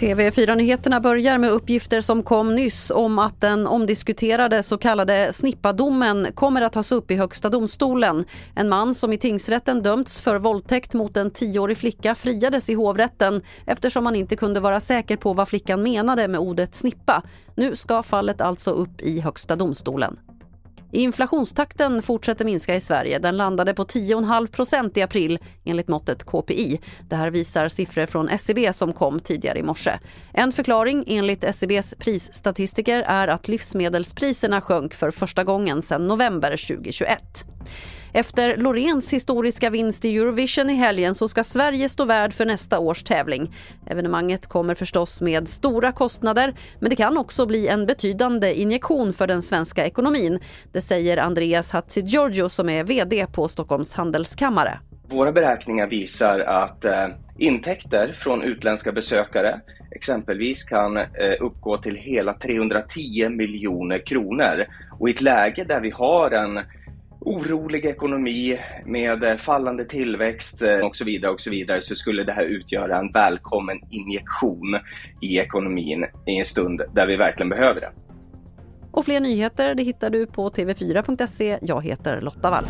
TV4-nyheterna börjar med uppgifter som kom nyss om att den omdiskuterade så kallade snippadomen kommer att tas upp i Högsta domstolen. En man som i tingsrätten dömts för våldtäkt mot en tioårig flicka friades i hovrätten eftersom man inte kunde vara säker på vad flickan menade med ordet snippa. Nu ska fallet alltså upp i Högsta domstolen. Inflationstakten fortsätter minska i Sverige. Den landade på 10,5% i april enligt måttet KPI. Det här visar siffror från SCB som kom tidigare i morse. En förklaring enligt SCBs prisstatistiker är att livsmedelspriserna sjönk för första gången sedan november 2021. Efter Loreens historiska vinst i Eurovision i helgen så ska Sverige stå värd för nästa års tävling. Evenemanget kommer förstås med stora kostnader men det kan också bli en betydande injektion för den svenska ekonomin. Det säger Andreas Hatzidgiorgio som är VD på Stockholms handelskammare. Våra beräkningar visar att eh, intäkter från utländska besökare exempelvis kan eh, uppgå till hela 310 miljoner kronor. Och i ett läge där vi har en orolig ekonomi med eh, fallande tillväxt eh, och så vidare och så vidare så skulle det här utgöra en välkommen injektion i ekonomin i en stund där vi verkligen behöver det. Och fler nyheter det hittar du på tv4.se. Jag heter Lotta Wall.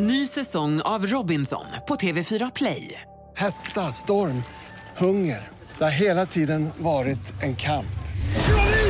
Ny säsong av Robinson på TV4 Play. Hetta, storm, hunger. Det har hela tiden varit en kamp.